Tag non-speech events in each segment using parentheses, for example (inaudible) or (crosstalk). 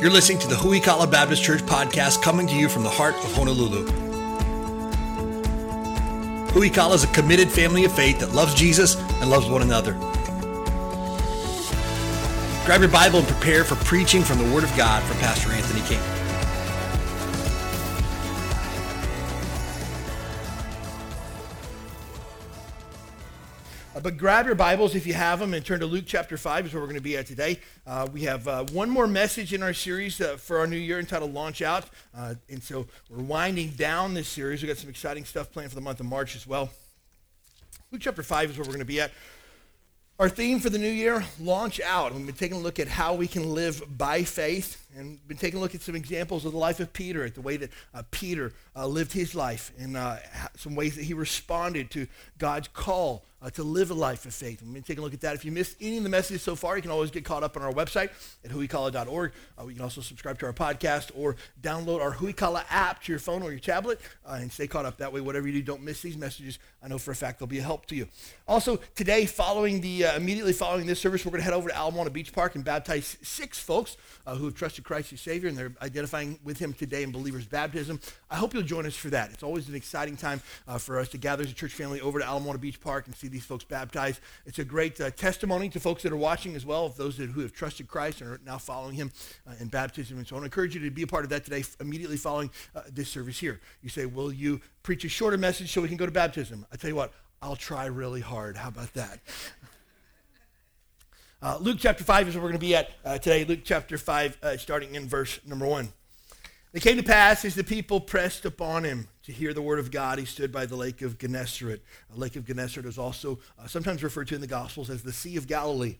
You're listening to the Huikala Baptist Church podcast coming to you from the heart of Honolulu. Huikala is a committed family of faith that loves Jesus and loves one another. Grab your Bible and prepare for preaching from the Word of God from Pastor Anthony King. But grab your Bibles if you have them and turn to Luke chapter 5 is where we're going to be at today. Uh, we have uh, one more message in our series uh, for our new year entitled Launch Out. Uh, and so we're winding down this series. We've got some exciting stuff planned for the month of March as well. Luke chapter 5 is where we're going to be at. Our theme for the new year, launch out. We've been taking a look at how we can live by faith and been taking a look at some examples of the life of Peter, at the way that uh, Peter uh, lived his life, and uh, some ways that he responded to God's call uh, to live a life of faith. We've been taking a look at that. If you missed any of the messages so far, you can always get caught up on our website at huikala.org. Uh, you can also subscribe to our podcast or download our Huikala app to your phone or your tablet uh, and stay caught up that way. Whatever you do, don't miss these messages. I know for a fact they'll be a help to you. Also, today, following the immediately following this service, we're going to head over to Ala Moana Beach Park and baptize six folks who have trusted Christ as Savior, and they're identifying with Him today in believers' baptism. I hope you'll join us for that. It's always an exciting time uh, for us to gather as a church family over to Ala Beach Park and see these folks baptized. It's a great uh, testimony to folks that are watching as well, of those that, who have trusted Christ and are now following Him uh, in baptism. And so I encourage you to be a part of that today, immediately following uh, this service here. You say, Will you preach a shorter message so we can go to baptism? I tell you what, I'll try really hard. How about that? Uh, Luke chapter 5 is where we're going to be at uh, today. Luke chapter 5, uh, starting in verse number 1. It came to pass as the people pressed upon him to hear the word of God, he stood by the lake of Gennesaret. The lake of Gennesaret is also uh, sometimes referred to in the Gospels as the Sea of Galilee.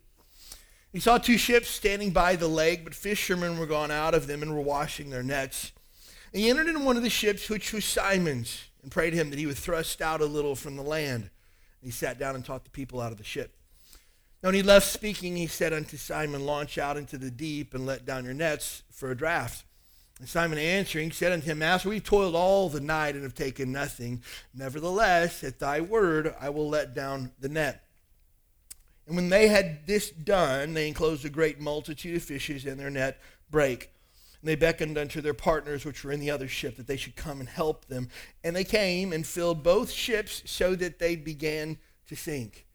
He saw two ships standing by the lake, but fishermen were gone out of them and were washing their nets. And he entered into one of the ships, which was Simon's, and prayed him that he would thrust out a little from the land. And he sat down and taught the people out of the ship. Now, when he left speaking, he said unto Simon, Launch out into the deep and let down your nets for a draught. And Simon answering said unto him, Master, we've toiled all the night and have taken nothing. Nevertheless, at thy word, I will let down the net. And when they had this done, they enclosed a great multitude of fishes, and their net brake. And they beckoned unto their partners which were in the other ship that they should come and help them. And they came and filled both ships so that they began to sink.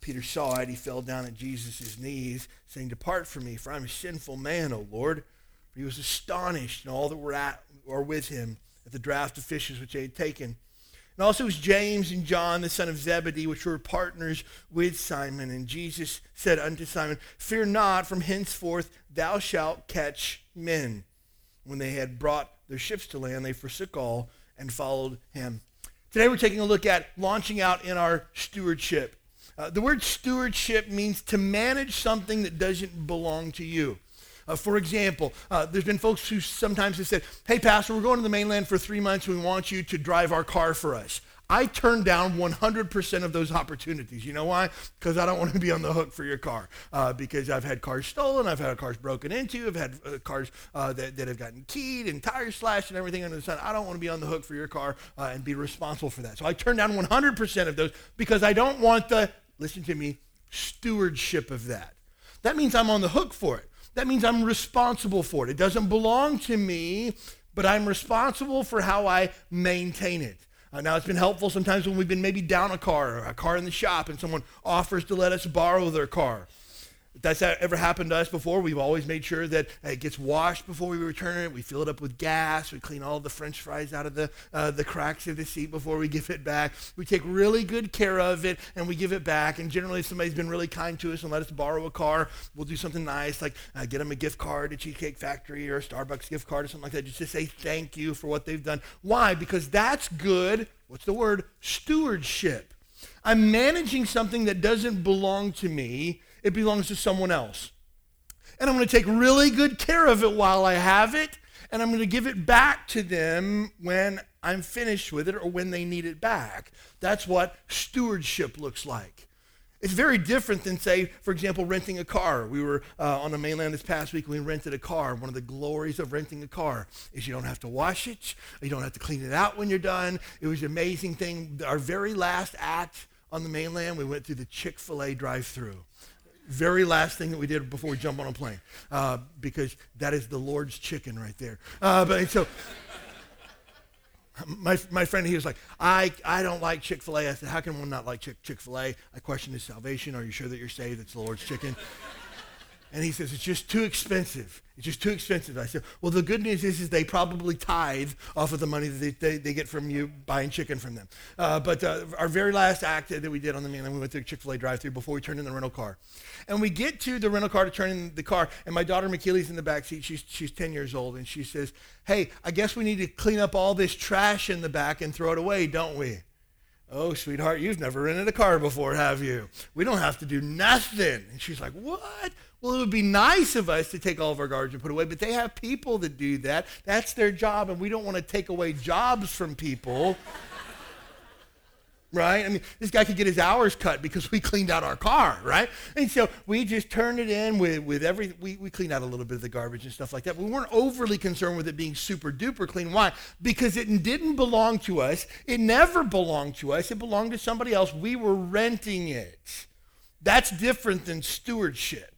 Peter saw it, he fell down at Jesus' knees, saying, Depart from me, for I'm a sinful man, O Lord. For he was astonished, and all that were, at, were with him at the draught of fishes which they had taken. And also it was James and John, the son of Zebedee, which were partners with Simon. And Jesus said unto Simon, Fear not, from henceforth thou shalt catch men. When they had brought their ships to land, they forsook all and followed him. Today we're taking a look at launching out in our stewardship. Uh, the word stewardship means to manage something that doesn't belong to you. Uh, for example, uh, there's been folks who sometimes have said, hey, Pastor, we're going to the mainland for three months. We want you to drive our car for us. I turn down 100% of those opportunities. You know why? Because I don't want to be on the hook for your car. Uh, because I've had cars stolen, I've had cars broken into, I've had uh, cars uh, that, that have gotten keyed and tires slashed and everything under the sun. I don't want to be on the hook for your car uh, and be responsible for that. So I turn down 100% of those because I don't want the listen to me, stewardship of that. That means I'm on the hook for it. That means I'm responsible for it. It doesn't belong to me, but I'm responsible for how I maintain it. Uh, now, it's been helpful sometimes when we've been maybe down a car or a car in the shop and someone offers to let us borrow their car. That's ever happened to us before, we've always made sure that it gets washed before we return it. We fill it up with gas. We clean all the french fries out of the, uh, the cracks of the seat before we give it back. We take really good care of it and we give it back. And generally, if somebody's been really kind to us and let us borrow a car, we'll do something nice like uh, get them a gift card at Cheesecake Factory or a Starbucks gift card or something like that just to say thank you for what they've done. Why? Because that's good, what's the word? Stewardship. I'm managing something that doesn't belong to me it belongs to someone else. And I'm going to take really good care of it while I have it, and I'm going to give it back to them when I'm finished with it or when they need it back. That's what stewardship looks like. It's very different than, say, for example, renting a car. We were uh, on the mainland this past week. We rented a car. One of the glories of renting a car is you don't have to wash it. You don't have to clean it out when you're done. It was an amazing thing. Our very last act on the mainland, we went through the Chick-fil-A drive-through very last thing that we did before we jump on a plane, uh, because that is the Lord's chicken right there. Uh, but so my, my friend, he was like, I, I don't like Chick fil A. I said, How can one not like Chick fil A? I question his salvation. Are you sure that you're saved? It's the Lord's chicken. And he says, it's just too expensive. It's just too expensive. I said, well, the good news is, is they probably tithe off of the money that they, they, they get from you buying chicken from them. Uh, but uh, our very last act that we did on the mainland, we went to Chick-fil-A drive-through before we turned in the rental car. And we get to the rental car to turn in the car, and my daughter McKeely's in the back seat. She's, she's 10 years old, and she says, hey, I guess we need to clean up all this trash in the back and throw it away, don't we? Oh, sweetheart, you've never rented a car before, have you? We don't have to do nothing. And she's like, What? Well, it would be nice of us to take all of our garbage and put away, but they have people that do that. That's their job, and we don't want to take away jobs from people. Right? I mean, this guy could get his hours cut because we cleaned out our car, right? And so we just turned it in with, with every, we, we cleaned out a little bit of the garbage and stuff like that. We weren't overly concerned with it being super duper clean. Why? Because it didn't belong to us. It never belonged to us. It belonged to somebody else. We were renting it. That's different than stewardship.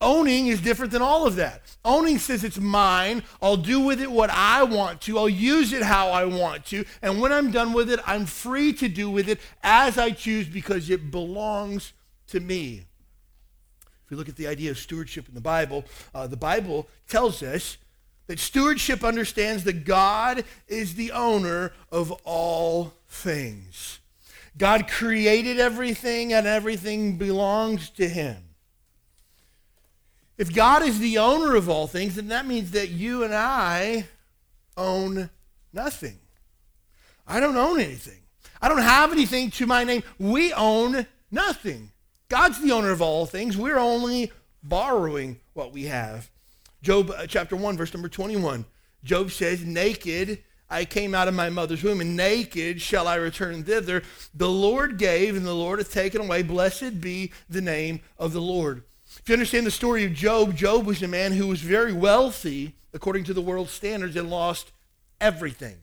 Owning is different than all of that. Owning says it's mine. I'll do with it what I want to. I'll use it how I want to. And when I'm done with it, I'm free to do with it as I choose because it belongs to me. If we look at the idea of stewardship in the Bible, uh, the Bible tells us that stewardship understands that God is the owner of all things. God created everything and everything belongs to him. If God is the owner of all things, then that means that you and I own nothing. I don't own anything. I don't have anything to my name. We own nothing. God's the owner of all things. We're only borrowing what we have. Job uh, chapter 1, verse number 21. Job says, Naked I came out of my mother's womb, and naked shall I return thither. The Lord gave, and the Lord hath taken away. Blessed be the name of the Lord. If you understand the story of Job, Job was a man who was very wealthy according to the world's standards and lost everything.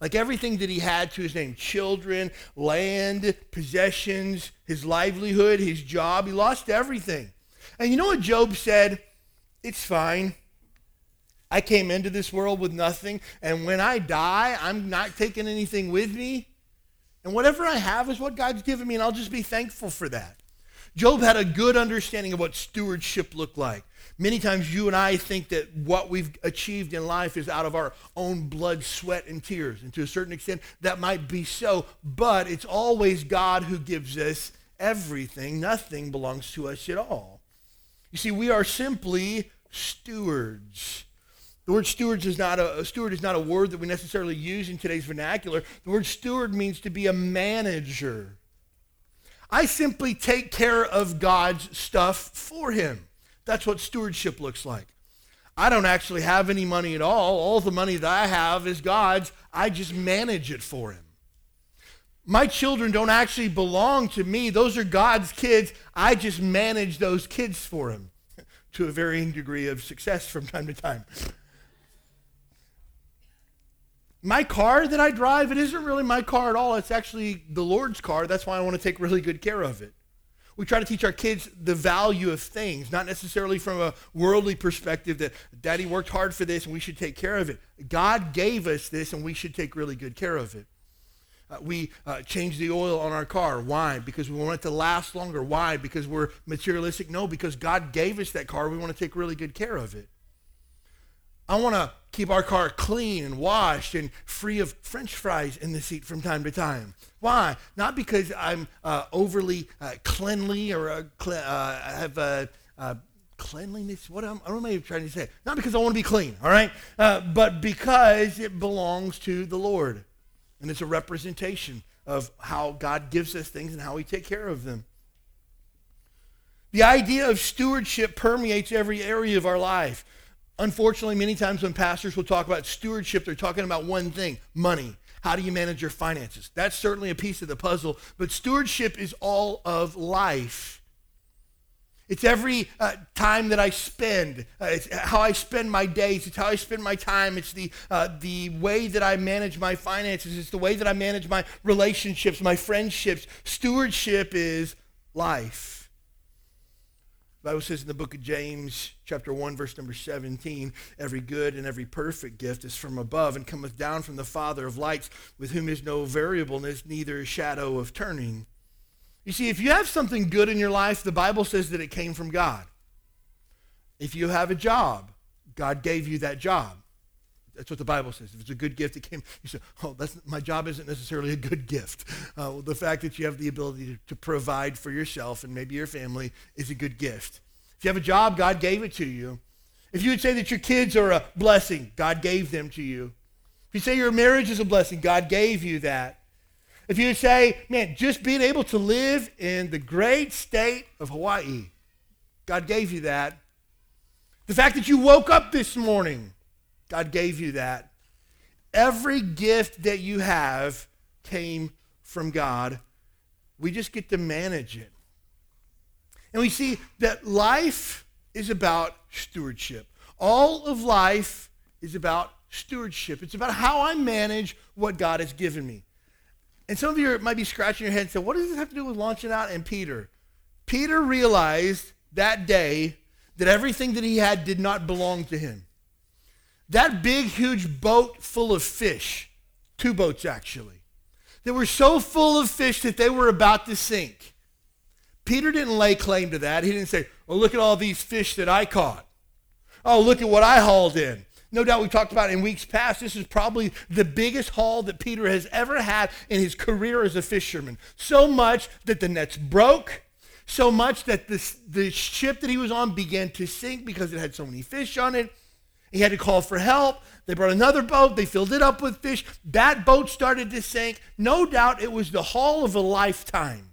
Like everything that he had to his name children, land, possessions, his livelihood, his job. He lost everything. And you know what Job said? It's fine. I came into this world with nothing, and when I die, I'm not taking anything with me. And whatever I have is what God's given me, and I'll just be thankful for that. Job had a good understanding of what stewardship looked like. Many times you and I think that what we've achieved in life is out of our own blood, sweat, and tears. And to a certain extent, that might be so, but it's always God who gives us everything. Nothing belongs to us at all. You see, we are simply stewards. The word stewards is not a, a, steward is not a word that we necessarily use in today's vernacular. The word steward means to be a manager. I simply take care of God's stuff for him. That's what stewardship looks like. I don't actually have any money at all. All the money that I have is God's. I just manage it for him. My children don't actually belong to me. Those are God's kids. I just manage those kids for him (laughs) to a varying degree of success from time to time. My car that I drive, it isn't really my car at all. It's actually the Lord's car. That's why I want to take really good care of it. We try to teach our kids the value of things, not necessarily from a worldly perspective that daddy worked hard for this and we should take care of it. God gave us this and we should take really good care of it. Uh, we uh, change the oil on our car. Why? Because we want it to last longer. Why? Because we're materialistic? No, because God gave us that car. We want to take really good care of it. I want to keep our car clean and washed and free of french fries in the seat from time to time. Why? Not because I'm uh, overly uh, cleanly or uh, cl- uh, have a cleanliness. What am, what am, I trying to say? Not because I want to be clean, all right? Uh, but because it belongs to the Lord. And it's a representation of how God gives us things and how we take care of them. The idea of stewardship permeates every area of our life. Unfortunately, many times when pastors will talk about stewardship, they're talking about one thing money. How do you manage your finances? That's certainly a piece of the puzzle, but stewardship is all of life. It's every uh, time that I spend. Uh, it's how I spend my days. It's how I spend my time. It's the, uh, the way that I manage my finances. It's the way that I manage my relationships, my friendships. Stewardship is life. Bible says in the book of James, chapter 1, verse number 17, every good and every perfect gift is from above and cometh down from the Father of lights, with whom is no variableness, neither shadow of turning. You see, if you have something good in your life, the Bible says that it came from God. If you have a job, God gave you that job. That's what the Bible says. If it's a good gift, it came. You say, "Oh, that's my job isn't necessarily a good gift." Uh, well, the fact that you have the ability to, to provide for yourself and maybe your family is a good gift. If you have a job, God gave it to you. If you would say that your kids are a blessing, God gave them to you. If you say your marriage is a blessing, God gave you that. If you would say, man, just being able to live in the great state of Hawaii, God gave you that. The fact that you woke up this morning, God gave you that. Every gift that you have came from God. We just get to manage it. And we see that life is about stewardship. All of life is about stewardship. It's about how I manage what God has given me. And some of you might be scratching your head and say, what does this have to do with launching out and Peter? Peter realized that day that everything that he had did not belong to him. That big, huge boat full of fish, two boats actually, they were so full of fish that they were about to sink. Peter didn't lay claim to that. He didn't say, oh, look at all these fish that I caught. Oh, look at what I hauled in. No doubt we talked about in weeks past, this is probably the biggest haul that Peter has ever had in his career as a fisherman. So much that the nets broke, so much that the, the ship that he was on began to sink because it had so many fish on it. He had to call for help. They brought another boat. They filled it up with fish. That boat started to sink. No doubt it was the haul of a lifetime.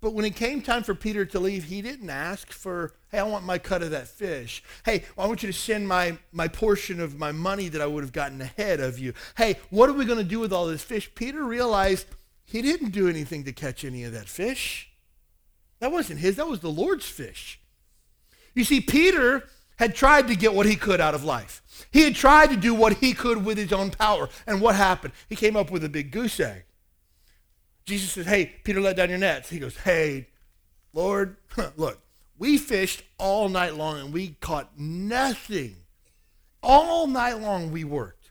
But when it came time for Peter to leave, he didn't ask for, hey, I want my cut of that fish. Hey, I want you to send my, my portion of my money that I would have gotten ahead of you. Hey, what are we going to do with all this fish? Peter realized he didn't do anything to catch any of that fish. That wasn't his, that was the Lord's fish. You see, Peter had tried to get what he could out of life. He had tried to do what he could with his own power. And what happened? He came up with a big goose egg. Jesus says, Hey, Peter, let down your nets. He goes, Hey, Lord, (laughs) look, we fished all night long and we caught nothing. All night long we worked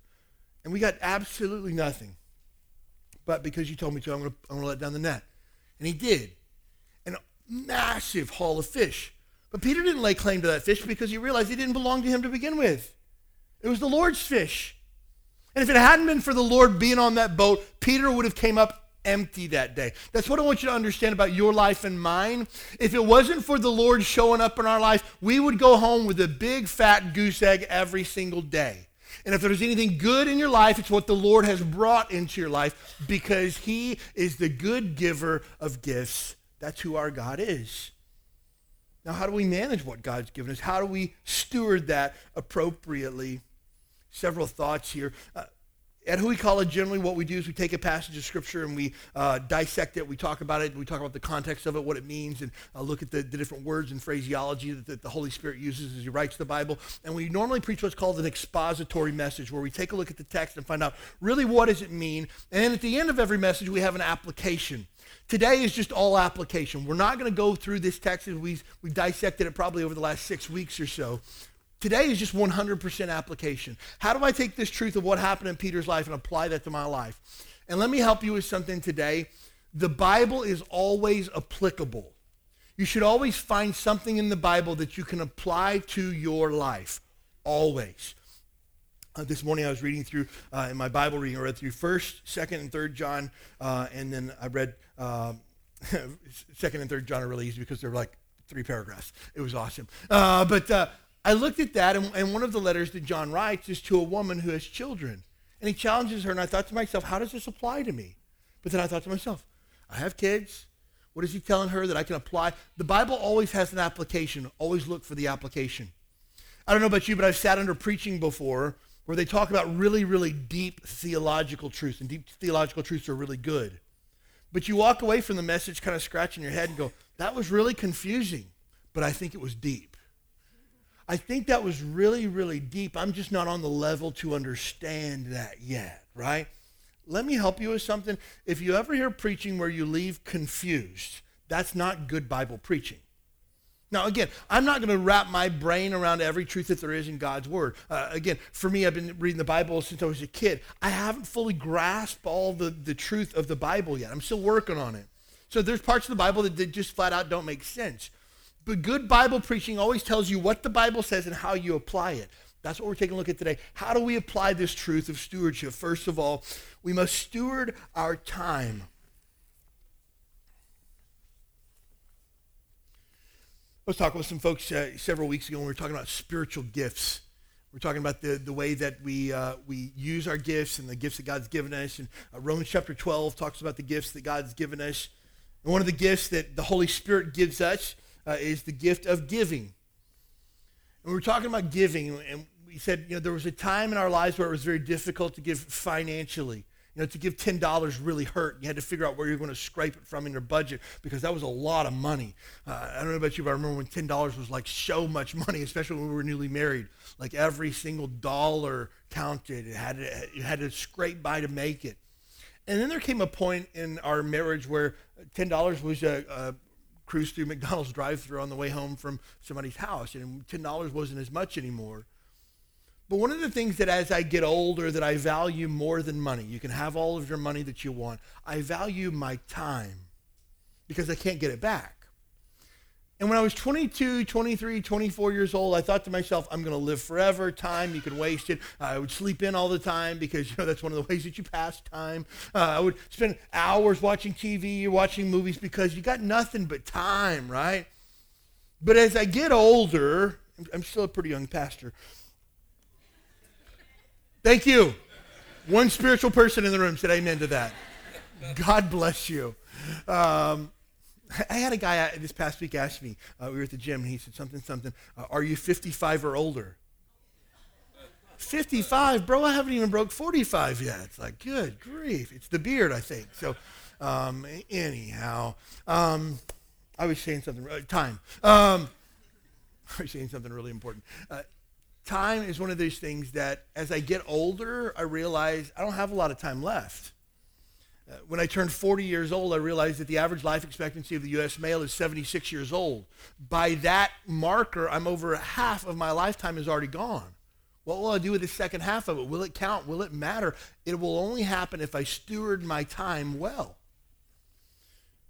and we got absolutely nothing. But because you told me to, I'm going to, let down the net. And he did. And a massive haul of fish. But Peter didn't lay claim to that fish because he realized it didn't belong to him to begin with. It was the Lord's fish. And if it hadn't been for the Lord being on that boat, Peter would have came up empty that day. That's what I want you to understand about your life and mine. If it wasn't for the Lord showing up in our life, we would go home with a big fat goose egg every single day. And if there's anything good in your life, it's what the Lord has brought into your life because He is the good giver of gifts. That's who our God is. Now, how do we manage what God's given us? How do we steward that appropriately? Several thoughts here. Uh, at Huikala, generally what we do is we take a passage of Scripture and we uh, dissect it. We talk about it. We talk about the context of it, what it means, and uh, look at the, the, different words and phraseology that, that, the Holy Spirit uses as he writes the Bible. And we normally preach what's called an expository message, where we take a look at the text and find out really what does it mean. And then at the end of every message, we have an application. Today is just all application. We're not going to go through this text as we, we dissected it probably over the last six weeks or so. Today is just 100% application. How do I take this truth of what happened in Peter's life and apply that to my life? And let me help you with something today. The Bible is always applicable. You should always find something in the Bible that you can apply to your life. Always. Uh, this morning I was reading through, uh, in my Bible reading, I read through 1st, 2nd, and 3rd John, uh, and then I read 2nd um, (laughs) and 3rd John are really easy because they're like three paragraphs. It was awesome. Uh, but uh, I looked at that, and, and one of the letters that John writes is to a woman who has children. And he challenges her, and I thought to myself, how does this apply to me? But then I thought to myself, I have kids. What is he telling her that I can apply? The Bible always has an application. Always look for the application. I don't know about you, but I've sat under preaching before where they talk about really, really deep theological truths, and deep theological truths are really good. But you walk away from the message kind of scratching your head and go, that was really confusing, but I think it was deep. I think that was really, really deep. I'm just not on the level to understand that yet, right? Let me help you with something. If you ever hear preaching where you leave confused, that's not good Bible preaching. Now, again, I'm not going to wrap my brain around every truth that there is in God's Word. Uh, again, for me, I've been reading the Bible since I was a kid. I haven't fully grasped all the, the truth of the Bible yet. I'm still working on it. So there's parts of the Bible that, that just flat out don't make sense. But good Bible preaching always tells you what the Bible says and how you apply it. That's what we're taking a look at today. How do we apply this truth of stewardship? First of all, we must steward our time. I was talking with some folks uh, several weeks ago when we were talking about spiritual gifts. We're talking about the, the way that we, uh, we use our gifts and the gifts that God's given us. And uh, Romans chapter 12 talks about the gifts that God's given us. And one of the gifts that the Holy Spirit gives us uh, is the gift of giving. And we were talking about giving, and we said, you know, there was a time in our lives where it was very difficult to give financially. You know, to give $10 really hurt. You had to figure out where you're going to scrape it from in your budget because that was a lot of money. Uh, I don't know about you, but I remember when $10 was like so much money, especially when we were newly married. Like every single dollar counted. It had to, you had to scrape by to make it. And then there came a point in our marriage where $10 was a, a cruise through McDonald's drive through on the way home from somebody's house. And $10 wasn't as much anymore. But one of the things that as I get older that I value more than money, you can have all of your money that you want, I value my time because I can't get it back. And when I was 22, 23, 24 years old, I thought to myself, I'm going to live forever. Time, you can waste it. I would sleep in all the time because, (laughs) you know, that's one of the ways that you pass time. Uh, I would spend hours watching TV or watching movies because you got nothing but time, right? But as I get older, I'm still a pretty young pastor, Thank you. One spiritual person in the room said amen to that. God bless you. Um, I had a guy this past week ask me, uh, we were at the gym, and he said something, something, uh, are you 55 or older? 55, bro, I haven't even broke 45 yet. It's like, good grief. It's the beard, I think. So, um, anyhow, um, I was saying something, uh, time. Um, (laughs) I was saying something really important. Time is one of those things that as I get older, I realize I don't have a lot of time left. Uh, when I turned 40 years old, I realized that the average life expectancy of the U.S. male is 76 years old. By that marker, I'm over half of my lifetime is already gone. What will I do with the second half of it? Will it count? Will it matter? It will only happen if I steward my time well.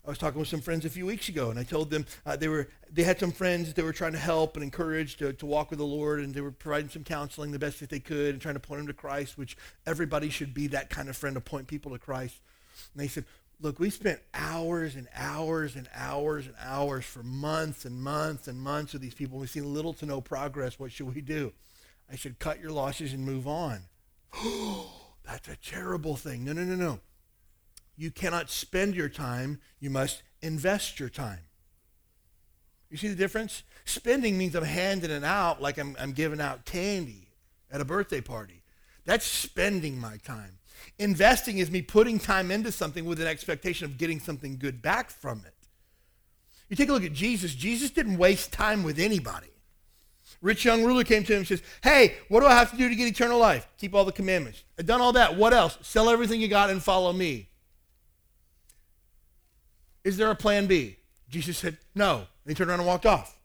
I was talking with some friends a few weeks ago, and I told them uh, they were they had some friends that they were trying to help and encourage to, to walk with the Lord, and they were providing some counseling the best that they could and trying to point them to Christ, which everybody should be that kind of friend to point people to Christ. And they said, "Look, we spent hours and hours and hours and hours for months and months and months with these people. We've seen little to no progress. What should we do?" I said, "Cut your losses and move on." (gasps) That's a terrible thing. No, no, no, no. You cannot spend your time, you must invest your time. You see the difference? Spending means I'm handing it out like I'm, I'm giving out candy at a birthday party. That's spending my time. Investing is me putting time into something with an expectation of getting something good back from it. You take a look at Jesus. Jesus didn't waste time with anybody. Rich young ruler came to him and says, Hey, what do I have to do to get eternal life? Keep all the commandments. I've done all that. What else? Sell everything you got and follow me. Is there a plan B? Jesus said, No. And he turned around and walked off.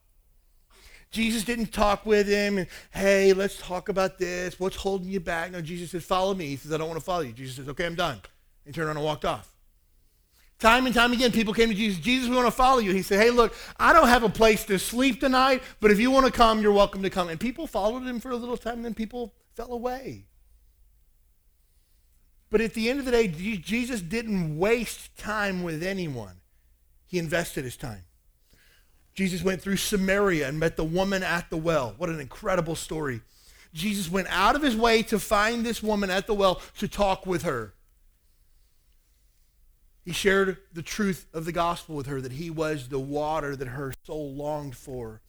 Jesus didn't talk with him and, hey, let's talk about this. What's holding you back? No, Jesus said, follow me. He says, I don't want to follow you. Jesus says, okay, I'm done. And he turned around and walked off. Time and time again, people came to Jesus. Jesus, we want to follow you. He said, hey, look, I don't have a place to sleep tonight, but if you want to come, you're welcome to come. And people followed him for a little time, and then people fell away. But at the end of the day, Jesus didn't waste time with anyone. He invested his time. Jesus went through Samaria and met the woman at the well. What an incredible story. Jesus went out of his way to find this woman at the well to talk with her. He shared the truth of the gospel with her that he was the water that her soul longed for.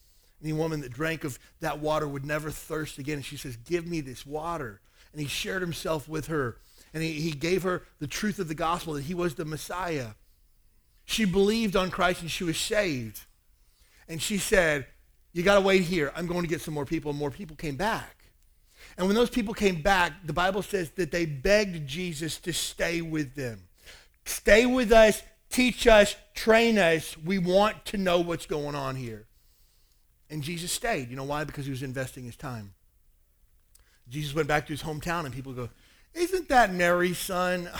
Any woman that drank of that water would never thirst again. And she says, Give me this water. And he shared himself with her. And he, he gave her the truth of the gospel that he was the Messiah. She believed on Christ and she was saved. And she said, You got to wait here. I'm going to get some more people. And more people came back. And when those people came back, the Bible says that they begged Jesus to stay with them. Stay with us, teach us, train us. We want to know what's going on here. And Jesus stayed. You know why? Because he was investing his time. Jesus went back to his hometown, and people go, Isn't that Mary's son? (laughs)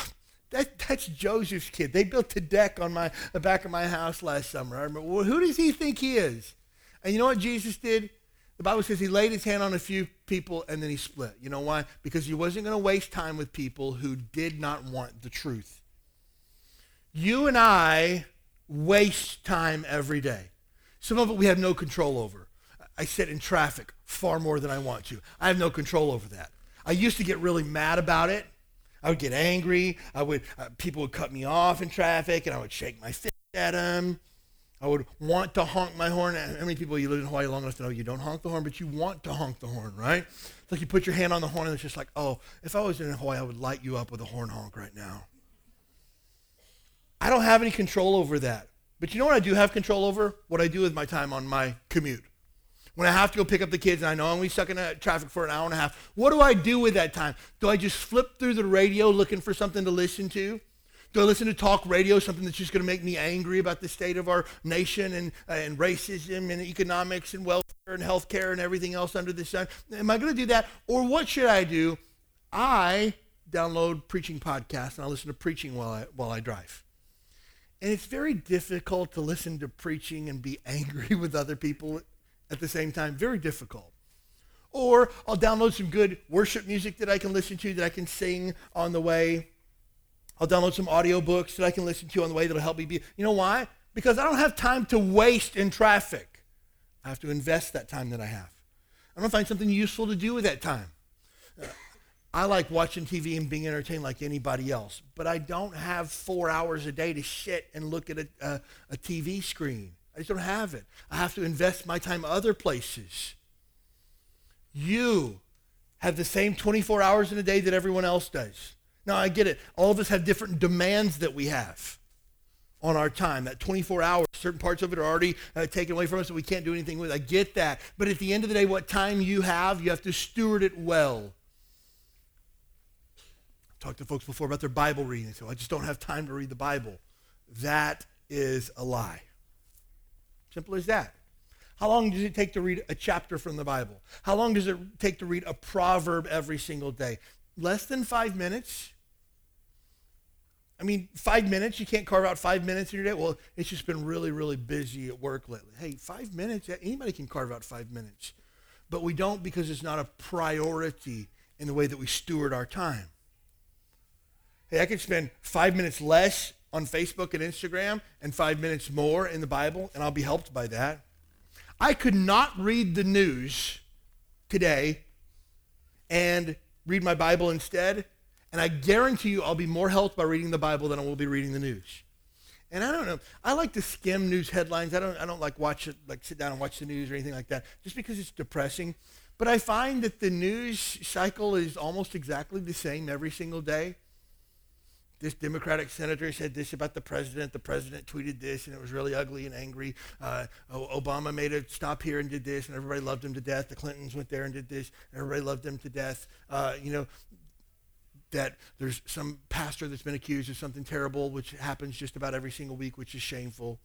That, that's Joseph's kid. They built a deck on my, the back of my house last summer. I remember, well, who does he think he is? And you know what Jesus did? The Bible says he laid his hand on a few people and then he split. You know why? Because he wasn't going to waste time with people who did not want the truth. You and I waste time every day. Some of it we have no control over. I sit in traffic far more than I want to. I have no control over that. I used to get really mad about it. I would get angry. I would uh, people would cut me off in traffic, and I would shake my fist at them. I would want to honk my horn. How many people you live in Hawaii long enough to know you don't honk the horn, but you want to honk the horn, right? It's like you put your hand on the horn, and it's just like, oh, if I was in Hawaii, I would light you up with a horn honk right now. I don't have any control over that. But you know what I do have control over? What I do with my time on my commute. When I have to go pick up the kids and I know I'm be stuck in traffic for an hour and a half, what do I do with that time? Do I just flip through the radio looking for something to listen to? Do I listen to talk radio, something that's just going to make me angry about the state of our nation and, uh, and racism and economics and welfare and healthcare and everything else under the sun? Am I going to do that? Or what should I do? I download preaching podcasts and I listen to preaching while I, while I drive. And it's very difficult to listen to preaching and be (laughs) angry with other people at the same time. Very difficult. Or I'll download some good worship music that I can listen to that I can sing on the way. I'll download some audiobooks that I can listen to on the way that'll help me be. You know why? Because I don't have time to waste in traffic. I have to invest that time that I have. I'm to find something useful to do with that time. Uh, I like watching TV and being entertained like anybody else, but I don't have four hours a day to sit and look at a, a, a TV screen. I just don't have it. I have to invest my time other places. You have the same 24 hours in a day that everyone else does. Now, I get it. All of us have different demands that we have on our time. That 24 hours, certain parts of it are already uh, taken away from us and we can't do anything with it. I get that. But at the end of the day, what time you have, you have to steward it well. I've talked to folks before about their Bible reading. So I just don't have time to read the Bible. That is a lie. Simple as that. How long does it take to read a chapter from the Bible? How long does it take to read a proverb every single day? Less than five minutes. I mean, five minutes, you can't carve out five minutes in your day. Well, it's just been really, really busy at work lately. Hey, five minutes, anybody can carve out five minutes. But we don't because it's not a priority in the way that we steward our time. Hey, I could spend five minutes less on Facebook and Instagram and five minutes more in the Bible, and I'll be helped by that. I could not read the news today and read my Bible instead, and I guarantee you I'll be more helped by reading the Bible than I will be reading the news. And I don't know. I like to skim news headlines. I don't. I don't like watch it, like sit down and watch the news or anything like that, just because it's depressing. But I find that the news cycle is almost exactly the same every single day this Democratic senator said this about the president. The president tweeted this, and it was really ugly and angry. Uh, Obama made a stop here and did this, and everybody loved him to death. The Clintons went there and did this, and everybody loved him to death. Uh, you know, that there's some pastor that's been accused of something terrible, which happens just about every single week, which is shameful.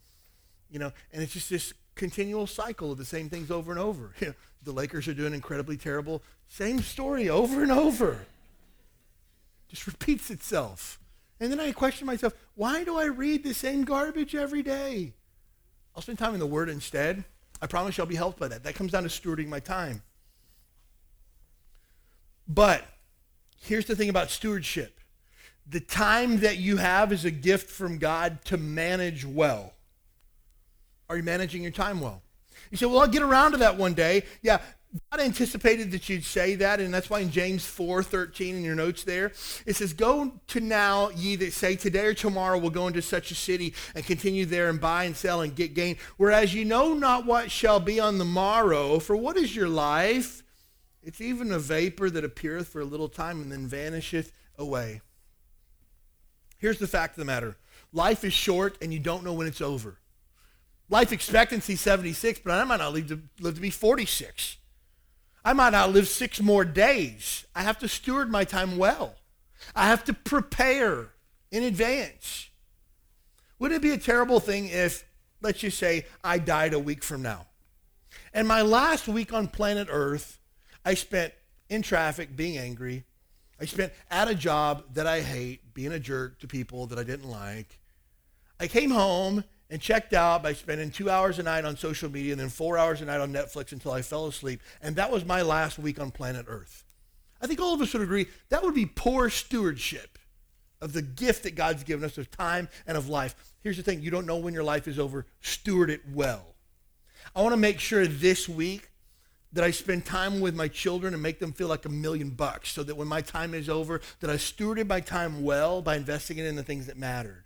You know, and it's just this continual cycle of the same things over and over. (laughs) The Lakers are doing incredibly terrible. Same story over and over. Just repeats itself. And then I question myself, why do I read the same garbage every day? I'll spend time in the Word instead. I promise you I'll be helped by that. That comes down to stewarding my time. But here's the thing about stewardship the time that you have is a gift from God to manage well. Are you managing your time well? You say, well, I'll get around to that one day. Yeah, God anticipated that you'd say that, and that's why in James 4 13 in your notes there, it says, Go to now, ye that say, Today or tomorrow we'll go into such a city and continue there and buy and sell and get gain. Whereas you know not what shall be on the morrow, for what is your life? It's even a vapor that appeareth for a little time and then vanisheth away. Here's the fact of the matter life is short and you don't know when it's over. Life expectancy 76, but I might not live to, live to be 46. I might not live six more days. I have to steward my time well. I have to prepare in advance. Would it be a terrible thing if, let's just say, I died a week from now? And my last week on planet Earth, I spent in traffic being angry. I spent at a job that I hate, being a jerk to people that I didn't like. I came home and checked out by spending two hours a night on social media and then four hours a night on Netflix until I fell asleep. And that was my last week on planet Earth. I think all of us would agree that would be poor stewardship of the gift that God's given us of time and of life. Here's the thing you don't know when your life is over. Steward it well. I want to make sure this week that I spend time with my children and make them feel like a million bucks so that when my time is over, that I stewarded my time well by investing it in the things that mattered.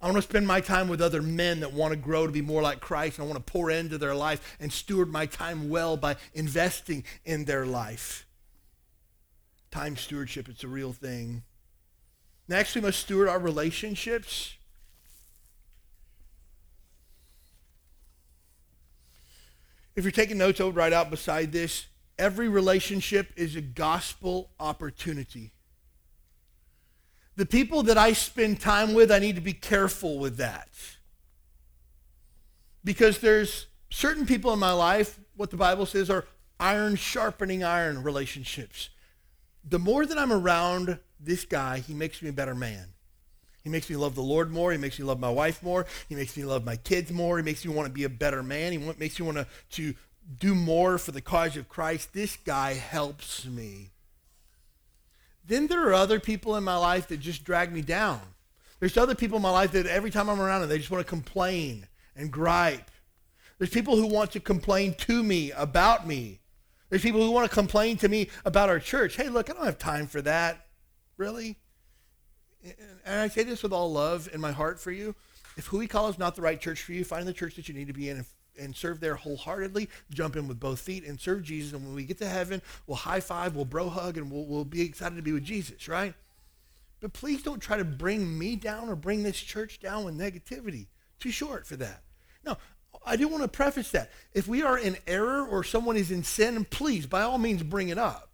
I want to spend my time with other men that want to grow to be more like Christ. And I want to pour into their life and steward my time well by investing in their life. Time stewardship, it's a real thing. Next, we must steward our relationships. If you're taking notes, I would write out beside this every relationship is a gospel opportunity. The people that I spend time with, I need to be careful with that. Because there's certain people in my life, what the Bible says are iron sharpening iron relationships. The more that I'm around this guy, he makes me a better man. He makes me love the Lord more. He makes me love my wife more. He makes me love my kids more. He makes me want to be a better man. He makes me want to, to do more for the cause of Christ. This guy helps me. Then there are other people in my life that just drag me down. There's other people in my life that every time I'm around them, they just want to complain and gripe. There's people who want to complain to me about me. There's people who want to complain to me about our church. Hey, look, I don't have time for that. Really? And I say this with all love in my heart for you. If who Huikala is not the right church for you, find the church that you need to be in and serve there wholeheartedly. Jump in with both feet and serve Jesus. And when we get to heaven, we'll high five, we'll bro hug, and we'll, we'll be excited to be with Jesus, right? But please don't try to bring me down or bring this church down with negativity. Too short for that. No, I do want to preface that. If we are in error or someone is in sin, please, by all means, bring it up.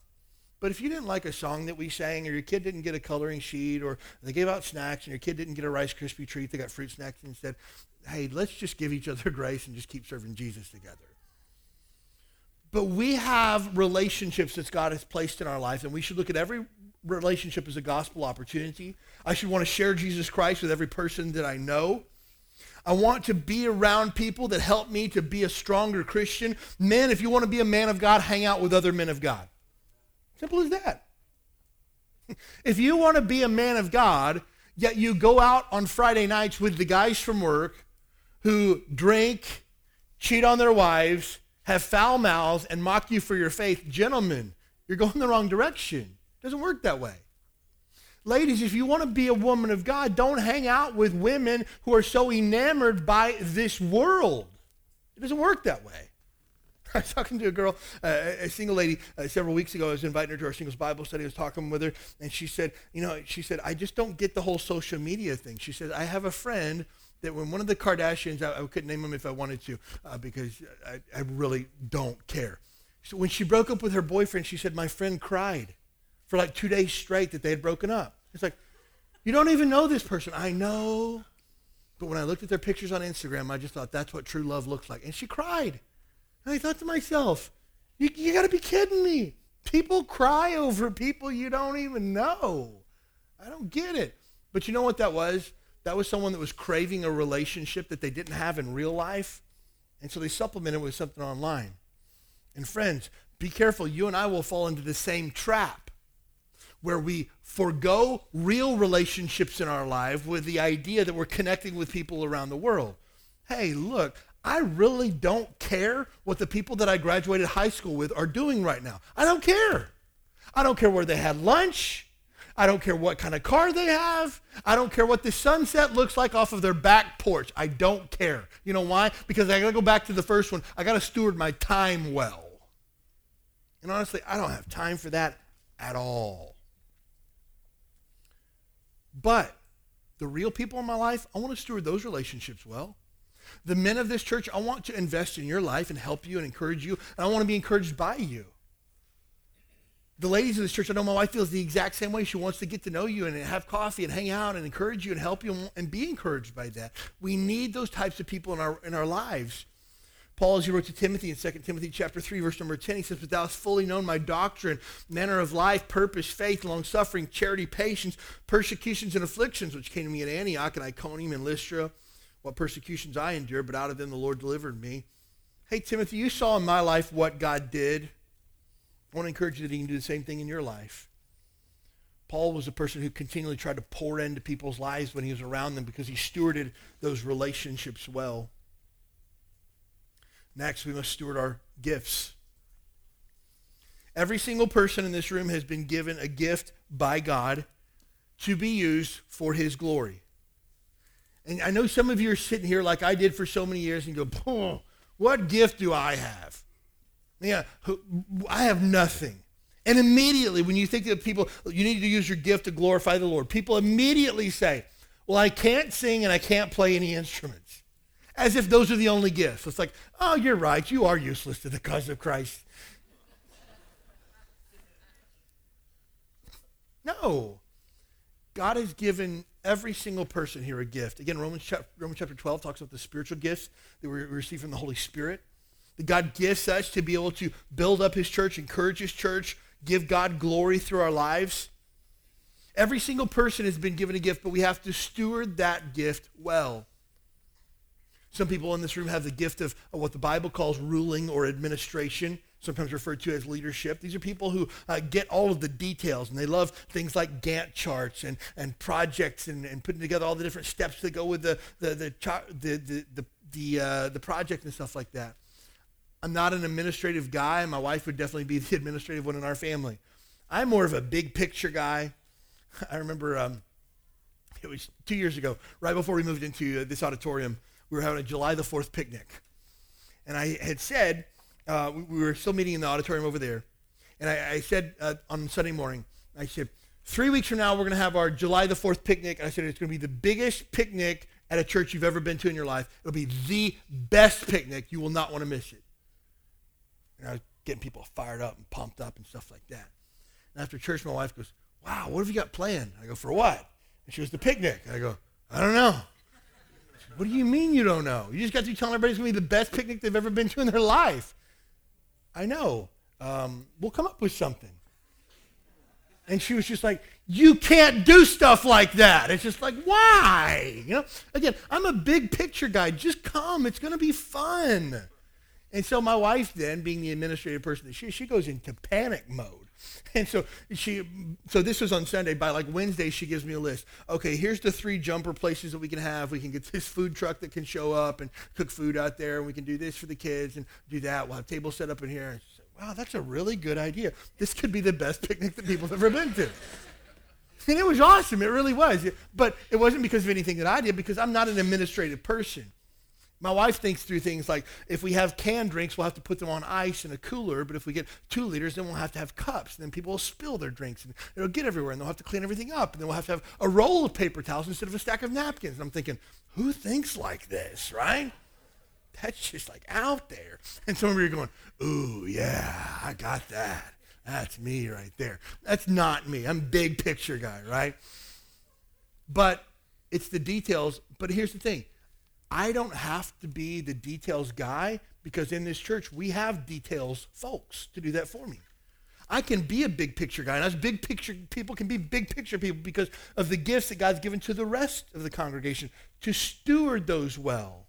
But if you didn't like a song that we sang, or your kid didn't get a coloring sheet, or they gave out snacks, and your kid didn't get a Rice Krispie treat, they got fruit snacks instead, hey, let's just give each other (laughs) grace and just keep serving Jesus together. But we have relationships that God has placed in our life, and we should look at every relationship as a gospel opportunity. I should want to share Jesus Christ with every person that I know. I want to be around people that help me to be a stronger Christian. Men, if you want to be a man of God, hang out with other men of God. Simple as that. (laughs) If you want to be a man of God, yet you go out on Friday nights with the guys from work who drink, cheat on their wives, have foul mouths, and mock you for your faith, gentlemen, you're going the wrong direction. It doesn't work that way. Ladies, if you want to be a woman of God, don't hang out with women who are so enamored by this world. It doesn't work that way. (laughs) I was talking to a girl, uh, a single lady, uh, several weeks ago. I was inviting her to our singles Bible study. I was talking with her, and she said, You know, she said, I just don't get the whole social media thing. She said, I have a friend that when one of the Kardashians, I, I couldn't name them if I wanted to, uh, because I, I really don't care. So when she broke up with her boyfriend, she said, My friend cried for like two days straight that they had broken up. It's like, You don't even know this person. I know. But when I looked at their pictures on Instagram, I just thought that's what true love looks like. And she cried. And I thought to myself, You, you got to be kidding me. People cry over people you don't even know. I don't get it. But you know what that was? That was someone that was craving a relationship that they didn't have in real life. And so they supplemented with something online. And friends, be careful. You and I will fall into the same trap where we forego real relationships in our life with the idea that we're connecting with people around the world. Hey, look, I really don't care what the people that I graduated high school with are doing right now. I don't care. I don't care where they had lunch. I don't care what kind of car they have. I don't care what the sunset looks like off of their back porch. I don't care. You know why? Because I got to go back to the first one. I got to steward my time well. And honestly, I don't have time for that at all. But the real people in my life, I want to steward those relationships well. The men of this church, I want to invest in your life and help you and encourage you. And I want to be encouraged by you the ladies in this church, I know my wife feels the exact same way. She wants to get to know you and have coffee and hang out and encourage you and help you and be encouraged by that. We need those types of people in our in our lives. Paul, as he wrote to Timothy in 2 Timothy chapter 3, verse number 10, he says, But thou hast fully known my doctrine, manner of life, purpose, faith, long suffering, charity, patience, persecutions, and afflictions, which came to me at Antioch and Iconium and Lystra, what persecutions I endured, but out of them the Lord delivered me. Hey, Timothy, you saw in my life what God did. I want to encourage you that you can do the same thing in your life. Paul was a person who continually tried to pour into people's lives when he was around them because he stewarded those relationships well. Next, we must steward our gifts. Every single person in this room has been given a gift by God to be used for his glory. And I know some of you are sitting here like I did for so many years and go, what gift do I have? Yeah, I have nothing. And immediately, when you think of people, you need to use your gift to glorify the Lord, people immediately say, Well, I can't sing and I can't play any instruments. As if those are the only gifts. It's like, Oh, you're right. You are useless to the cause of Christ. No. God has given every single person here a gift. Again, Romans chapter, Romans chapter 12 talks about the spiritual gifts that we receive from the Holy Spirit. God gives us to be able to build up his church, encourage his church, give God glory through our lives. Every single person has been given a gift, but we have to steward that gift well. Some people in this room have the gift of, of what the Bible calls ruling or administration, sometimes referred to as leadership. These are people who uh, get all of the details, and they love things like Gantt charts and, and projects and, and putting together all the different steps that go with the, the, the, the, the, the, the, uh, the project and stuff like that. I'm not an administrative guy. My wife would definitely be (laughs) the administrative one in our family. I'm more of a big picture guy. (laughs) I remember um, it was two years ago, right before we moved into uh, this auditorium, we were having a July the 4th picnic. And I had said, uh, we, we, were still meeting in the auditorium over there. And I, I said uh, on Sunday morning, I said, three weeks from now, we're going to have our July the 4th picnic. And I said, it's going to be the biggest picnic at a church you've ever been to in your life. It'll be the best picnic. You will not want to miss it. And I was getting people fired up and pumped up and stuff like that. And after church, my wife goes, Wow, what have you got planned? I go, For what? And she goes, The picnic. I go, I don't know. Said, what do you mean you don't know? You just got to telling everybody it's going to be the best picnic they've ever been to in their life. I know. Um, we'll come up with something. And she was just like, you can't do stuff like that. It's just like, why? You know, again, I'm a big picture guy. Just come. It's going to be fun. And so my wife then, being the administrative person that she she goes into panic mode. And so she so this was on Sunday. By like Wednesday, she gives me a list. Okay, here's the three jumper places that we can have. We can get this food truck that can show up and cook food out there, and we can do this for the kids and do that. We'll have tables set up in here. Said, wow, that's a really good idea. This could be the best picnic that people have ever been to. And it was awesome. It really was. But it wasn't because of anything that I did, because I'm not an administrative person. My wife thinks through things like if we have canned drinks, we'll have to put them on ice in a cooler, but if we get two liters, then we'll have to have cups. And then people will spill their drinks and it'll get everywhere and they'll have to clean everything up. And then we'll have to have a roll of paper towels instead of a stack of napkins. And I'm thinking, who thinks like this, right? That's just like out there. And some of you are going, ooh, yeah, I got that. That's me right there. That's not me. I'm big picture guy, right? But it's the details. But here's the thing I don't have to be the details guy because in this church we have details folks to do that for me. I can be a big picture guy, and us big picture people can be big picture people because of the gifts that God's given to the rest of the congregation to steward those well.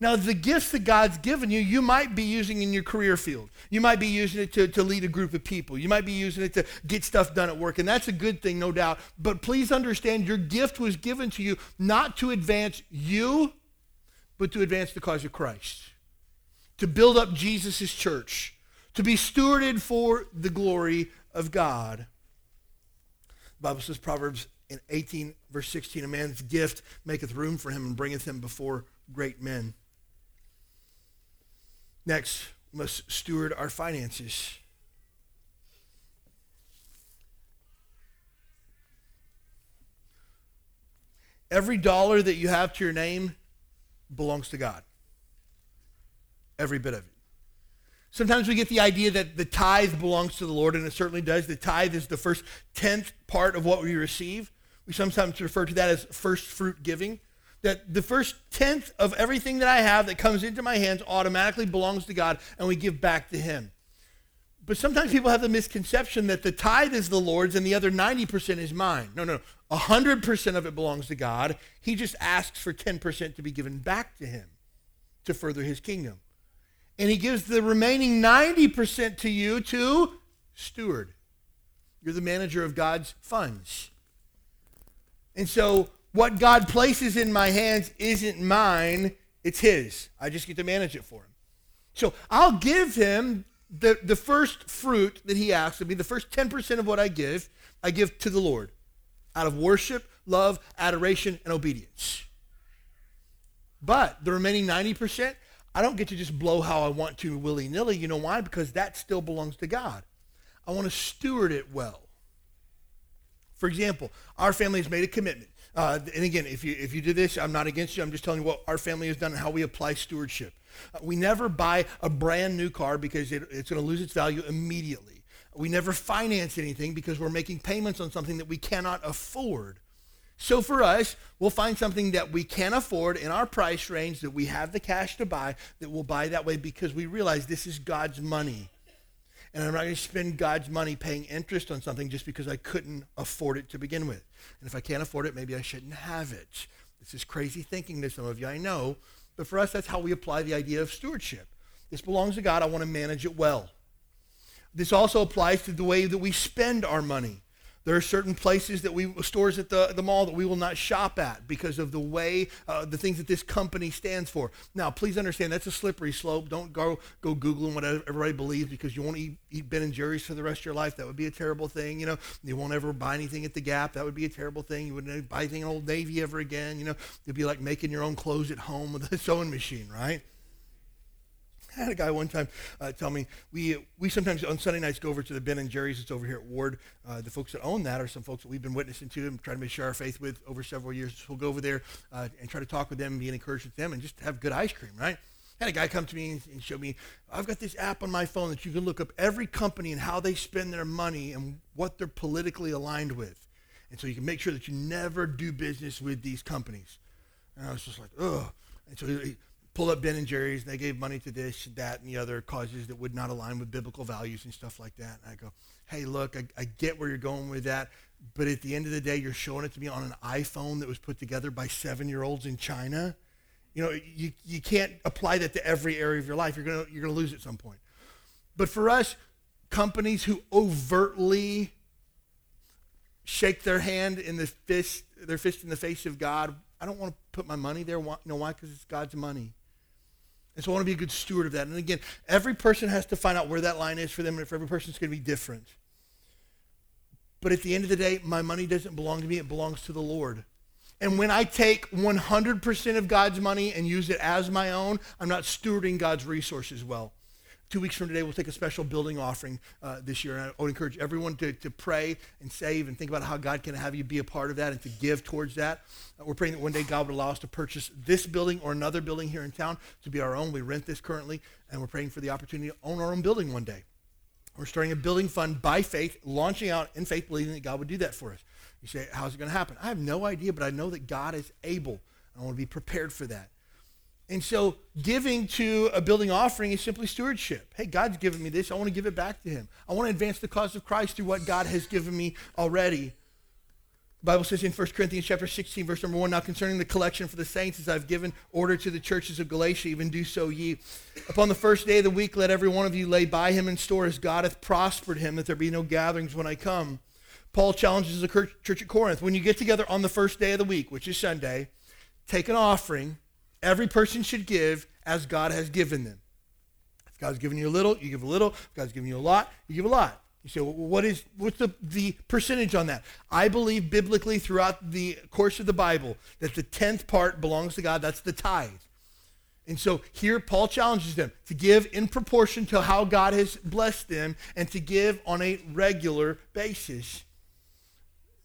Now, the gifts that God's given you, you might be using in your career field. You might be using it to, to lead a group of people. You might be using it to get stuff done at work, and that's a good thing, no doubt. But please understand your gift was given to you not to advance you, but to advance the cause of Christ, to build up Jesus' church, to be stewarded for the glory of God. The Bible says, Proverbs in 18, verse 16, a man's gift maketh room for him and bringeth him before great men. Next, we must steward our finances. Every dollar that you have to your name belongs to God. Every bit of it. Sometimes we get the idea that the tithe belongs to the Lord, and it certainly does. The tithe is the first tenth part of what we receive. We sometimes refer to that as first fruit giving. That the first tenth of everything that I have that comes into my hands automatically belongs to God and we give back to Him. But sometimes people have the misconception that the tithe is the Lord's and the other 90% is mine. No, no. 100% of it belongs to God. He just asks for 10% to be given back to Him to further His kingdom. And He gives the remaining 90% to you to steward. You're the manager of God's funds. And so what God places in my hands isn't mine, it's His. I just get to manage it for Him. So I'll give Him the, the first fruit that He asks of me, the first 10% of what I give, I give to the Lord out of worship, love, adoration, and obedience. But the remaining 90%, I don't get to just blow how I want to willy nilly. You know why? Because that still belongs to God. I want to steward it well. For example, our family has made a commitment uh, and again, if you if you do this, I'm not against you. I'm just telling you what our family has done and how we apply stewardship. Uh, we never buy a brand new car because it, it's going to lose its value immediately. We never finance anything because we're making payments on something that we cannot afford. So for us, we'll find something that we can afford in our price range that we have the cash to buy that we'll buy that way because we realize this is God's money. And I'm not going to spend God's money paying interest on something just because I couldn't afford it to begin with. And if I can't afford it, maybe I shouldn't have it. This is crazy thinking to some of you, I know. But for us, that's how we apply the idea of stewardship. This belongs to God. I want to manage it well. This also applies to the way that we spend our money. There are certain places that we stores at the, the mall that we will not shop at because of the way uh, the things that this company stands for. Now, please understand that's a slippery slope. Don't go go googling what everybody believes because you won't eat, eat Ben and Jerry's for the rest of your life. That would be a terrible thing. You know, you won't ever buy anything at the Gap. That would be a terrible thing. You wouldn't buy anything at Old Navy ever again. You know, it'd be like making your own clothes at home with a (laughs) sewing machine, right? I had a guy one time uh, tell me we we sometimes on Sunday nights go over to the Ben and Jerry's. It's over here at Ward. Uh, the folks that own that are some folks that we've been witnessing to and trying to sure our faith with over several years. So we'll go over there uh, and try to talk with them be an encouragement to them and just have good ice cream, right? Had a guy come to me and show me, I've got this app on my phone that you can look up every company and how they spend their money and what they're politically aligned with. And so you can make sure that you never do business with these companies. And I was just like, ugh. And so he, pull up Ben and Jerry's, and they gave money to this, that, and the other causes that would not align with biblical values and stuff like that. And I go, hey, look, I, I get where you're going with that, but at the end of the day, you're showing it to me on an iPhone that was put together by seven-year-olds in China. You know, you, you can't apply that to every area of your life. You're going you're gonna lose at some point. But for us, companies who overtly shake their hand in the fist, their fist in the face of God, I don't want to put my money there. You know why? Because it's God's money. And so I want to be a good steward of that. And again, every person has to find out where that line is for them, and for every person, it's going to be different. But at the end of the day, my money doesn't belong to me, it belongs to the Lord. And when I take 100% of God's money and use it as my own, I'm not stewarding God's resources well. Two weeks from today, we'll take a special building offering uh, this year. And I would encourage everyone to, to pray and save and think about how God can have you be a part of that and to give towards that. Uh, we're praying that one day God would allow us to purchase this building or another building here in town to be our own. We rent this currently, and we're praying for the opportunity to own our own building one day. We're starting a building fund by faith, launching out in faith, believing that God would do that for us. You say, how's it going to happen? I have no idea, but I know that God is able. I want to be prepared for that. And so giving to a building offering is simply stewardship. Hey, God's given me this. I want to give it back to him. I want to advance the cause of Christ through what God has given me already. The Bible says in 1 Corinthians chapter 16, verse number 1, Now concerning the collection for the saints, as I've given order to the churches of Galatia, even do so ye. Upon the first day of the week, let every one of you lay by him in store as God hath prospered him, that there be no gatherings when I come. Paul challenges the church at Corinth, when you get together on the first day of the week, which is Sunday, take an offering Every person should give as God has given them. If God's given you a little, you give a little. If God's given you a lot, you give a lot. You say, well, what is what's the, the percentage on that? I believe biblically throughout the course of the Bible that the tenth part belongs to God. That's the tithe. And so here Paul challenges them to give in proportion to how God has blessed them and to give on a regular basis.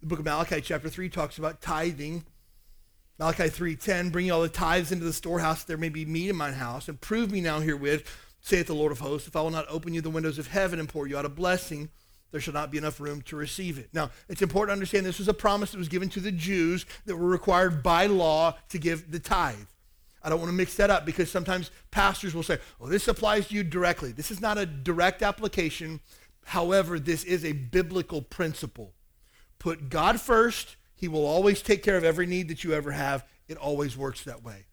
The book of Malachi, chapter 3, talks about tithing Malachi 3.10, bring all the tithes into the storehouse, there may be meat in mine house, and prove me now herewith, saith the Lord of hosts, if I will not open you the windows of heaven and pour you out a blessing, there shall not be enough room to receive it. Now, it's important to understand this was a promise that was given to the Jews that were required by law to give the tithe. I don't want to mix that up because sometimes pastors will say, oh, this applies to you directly. This is not a direct application. However, this is a biblical principle. Put God first. He will always take care of every need that you ever have. It always works that way.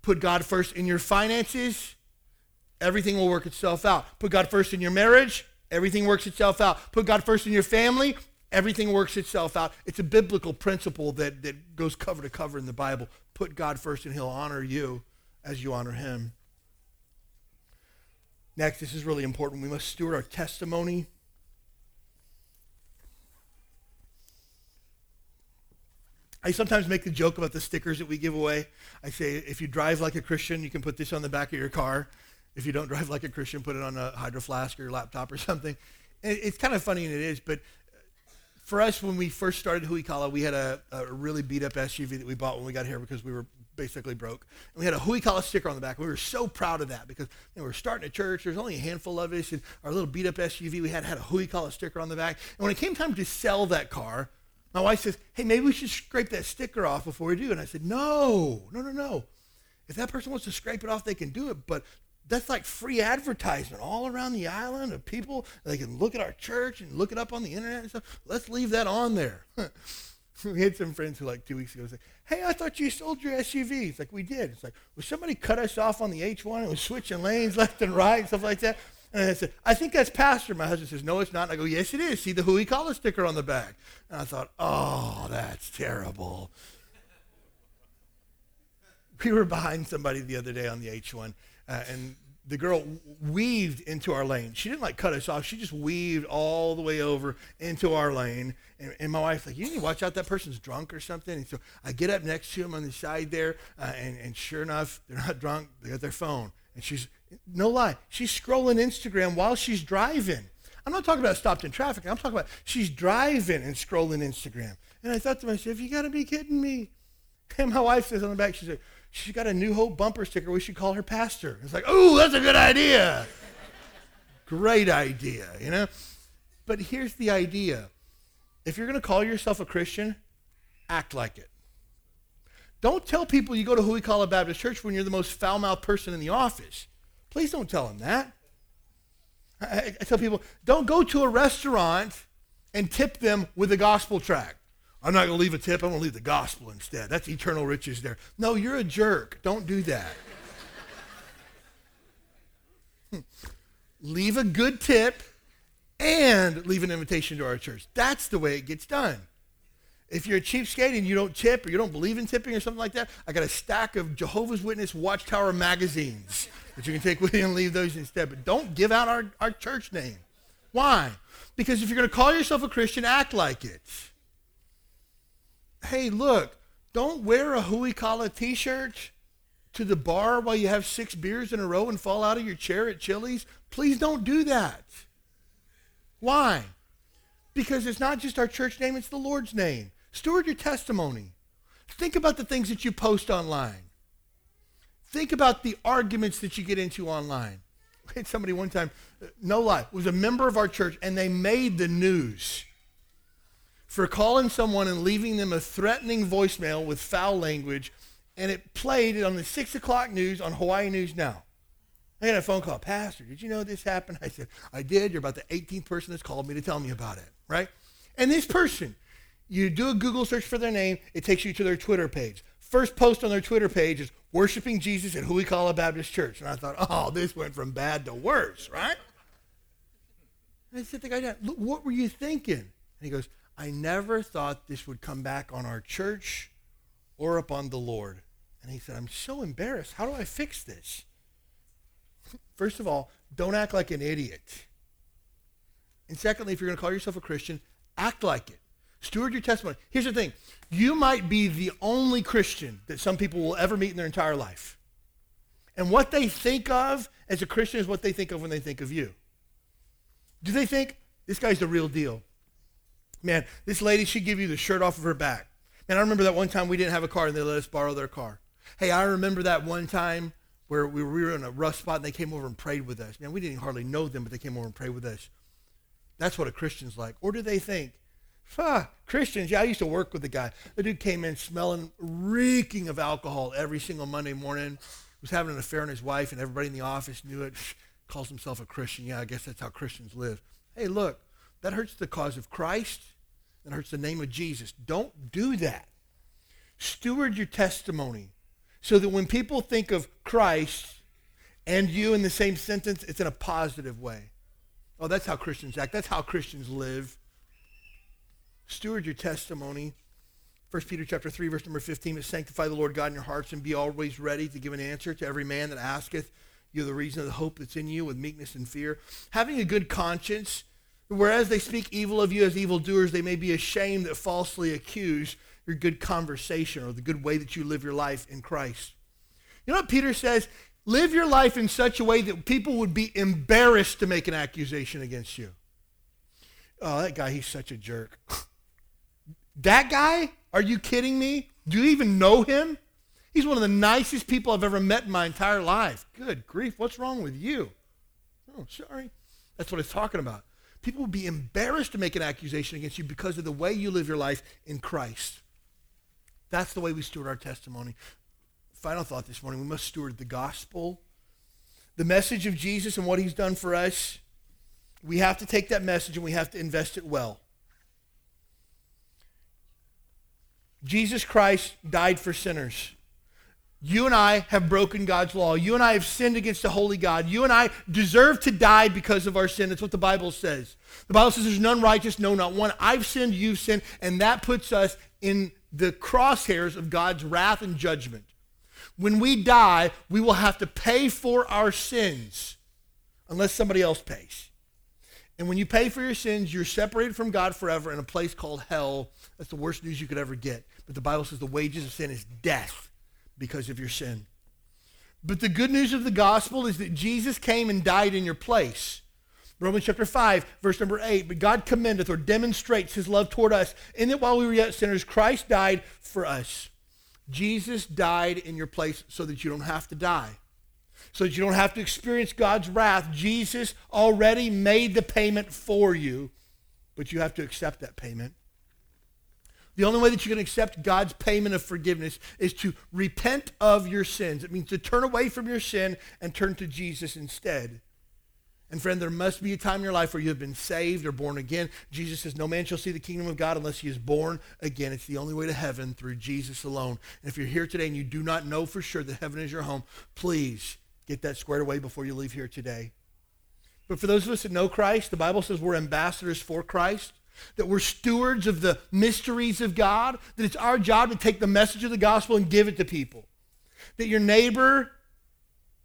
Put God first in your finances. Everything will work itself out. Put God first in your marriage. Everything works itself out. Put God first in your family. Everything works itself out. It's a biblical principle that, that goes cover to cover in the Bible. Put God first, and He'll honor you as you honor Him. Next, this is really important. We must steward our testimony. I sometimes make the joke about the stickers that we give away. I say, if you drive like a Christian, you can put this on the back of your car. If you don't (laughs) drive like a Christian, put it on a hydro flask or your laptop or something. It's kind of funny, and it is, but uh, for us, when we first started Huikala, we had a, a, really beat up SUV that we bought when we got here because we were basically broke. And we had a Huikala sticker on the back. We were so proud of that because you know, we were starting a church. There's only a handful of us, and our little beat up SUV, we had had a Huikala sticker on the back. And when it came time to sell that car, my wife says, hey, maybe we should scrape that sticker off before we do. And I said, no, no, no, no. If that person wants to scrape it off, they can do it. But that's like free advertisement all around the island of people. They can look at our church and look it up on the internet and stuff. Let's leave that on there. (laughs) we had some friends who like two weeks ago say, hey, I thought you sold your SUV. It's like, we did. It's like, well, somebody cut us off on the H1 and was switching lanes left and right and stuff like that. And I said, I think that's pastor. My husband says, no, it's not. And I go, yes, it is. See the Huikala sticker on the back. And I thought, oh, that's terrible. we were behind somebody the other day on the H1 uh, and the girl weaved into our lane. She didn't like cut us off. She just weaved all the way over into our lane. And, and my wife's like, you need to watch out. That person's drunk or something. And so I get up next to him on the side there. Uh, and, and sure enough, they're not drunk. They got their phone. And she's, no lie, she's scrolling Instagram while she's driving. I'm not talking about stopped in traffic. I'm talking about she's driving and scrolling Instagram. And I thought to myself, you got to be kidding me. And my wife says on the back, she said, she's got a New Hope bumper sticker. We should call her pastor. It's like, oh, that's a good idea. Great idea, you know? But here's the idea if you're going to call yourself a Christian, act like it. Don't tell people you go to Huikala Baptist Church when you're the most foul mouthed person in the office. Please don't tell them that. I, I, tell people don't go to a restaurant and tip them with a gospel tract. I'm not going to leave a tip. I'm going to leave the gospel instead. That's eternal riches there. No, you're a jerk. Don't do that. (laughs) leave a good tip and leave an invitation to our church. That's the way it gets done. If you're a cheapskate and you don't tip or you don't believe in tipping or something like that, I got a stack of Jehovah's Witness Watchtower magazines that you can take with you and leave those instead. But don't give out our, our church name. Why? Because if you're going to call yourself a Christian, act like it hey, look, don't wear a Huikala t-shirt to the bar while you have six beers in a row and fall out of your chair at Chili's. Please don't do that. Why? Because it's not just our church name, it's the Lord's name. Steward your testimony. Think about the things that you post online. Think about the arguments that you get into online. (laughs) I had somebody one time, uh, no lie, was a member of our church, and they made the news for calling someone and leaving them a threatening voicemail with foul language, and it played it on the 6 o'clock news on Hawaii News Now. I got a phone call, Pastor, did you know this happened? (laughs) I said, I did. You're about the 18th person that's called me to tell me about it, right? And this person, you do a Google search for their name, it takes you to their Twitter page. First post on their Twitter page is worshiping Jesus at Huikala Baptist Church. And I thought, oh, this went from bad to worse, right? And I said to the guy, down, what were you thinking? And he goes, I never thought this would come back on our church or upon the Lord. And he said, I'm so embarrassed. How do I fix this? (laughs) First of all, don't act like an idiot. And secondly, if you're going to call yourself a Christian, act like it. Steward your testimony. Here's the thing you might be the only Christian that some people will ever meet in their entire life. And what they think of as a Christian is what they think of when they think of you. Do they think this guy's the real deal? Man, this lady, she'd give you the shirt off of her back. Man, I remember that one time we didn't have a car and they let us borrow their car. Hey, I remember that one time where we were in a rough spot and they came over and prayed with us. Man, we didn't hardly know them, but they came over and prayed with us. That's what a Christian's like. Or do they think, huh, Christians, yeah, I used to work with a guy. The dude came in smelling, reeking of alcohol every single Monday morning, was having an affair on his wife, and everybody in the office knew it. Calls himself a Christian. Yeah, I guess that's how Christians live. Hey, look, that hurts the cause of Christ. That hurts the name of Jesus. Don't do that. Steward your testimony so that when people think of Christ and you in the same sentence, it's in a positive way. Oh, that's how Christians act. That's how Christians live. Steward your testimony. 1 Peter chapter 3, verse number 15 is sanctify the Lord God in your hearts and be always ready to give an answer to every man that asketh you the reason of the hope that's in you with meekness and fear. Having a good conscience, whereas they speak evil of you as evildoers, they may be ashamed that falsely accuse your good conversation or the good way that you live your life in Christ. You know what Peter says? Live your life in such a way that people would be embarrassed to make an accusation against you. Oh, that guy, he's such a jerk. (laughs) that guy? Are you kidding me? Do you even know him? He's one of the nicest people I've ever met in my entire life. Good grief, what's wrong with you? Oh, sorry. That's what it's talking about. People would be embarrassed to make an accusation against you because of the way you live your life in Christ. That's the way we steward our testimony. Final thought this morning we must steward the gospel, the message of Jesus and what he's done for us. We have to take that message and we have to invest it well. Jesus Christ died for sinners. You and I have broken God's law. You and I have sinned against the holy God. You and I deserve to die because of our sin. That's what the Bible says. The Bible says there's none righteous, no, not one. I've sinned, you've sinned, and that puts us in the crosshairs of God's wrath and judgment. When we die, we will have to pay for our sins unless somebody else pays. And when you pay for your sins, you're separated from God forever in a place called hell. That's the worst news you could ever get. But the Bible says the wages of sin is death because of your sin. But the good news of the gospel is that Jesus came and died in your place. Romans chapter 5, verse number 8. But God commendeth or demonstrates his love toward us in that while we were yet sinners, Christ died for us. Jesus died in your place so that you don't have to die, so that you don't have to experience God's wrath. Jesus already made the payment for you, but you have to accept that payment. The only way that you can accept God's payment of forgiveness is to repent of your sins. It means to turn away from your sin and turn to Jesus instead. And friend, there must be a time in your life where you have been saved or born again. Jesus says, No man shall see the kingdom of God unless he is born again. It's the only way to heaven through Jesus alone. And if you're here today and you do not know for sure that heaven is your home, please get that squared away before you leave here today. But for those of us that know Christ, the Bible says we're ambassadors for Christ, that we're stewards of the mysteries of God, that it's our job to take the message of the gospel and give it to people. That your neighbor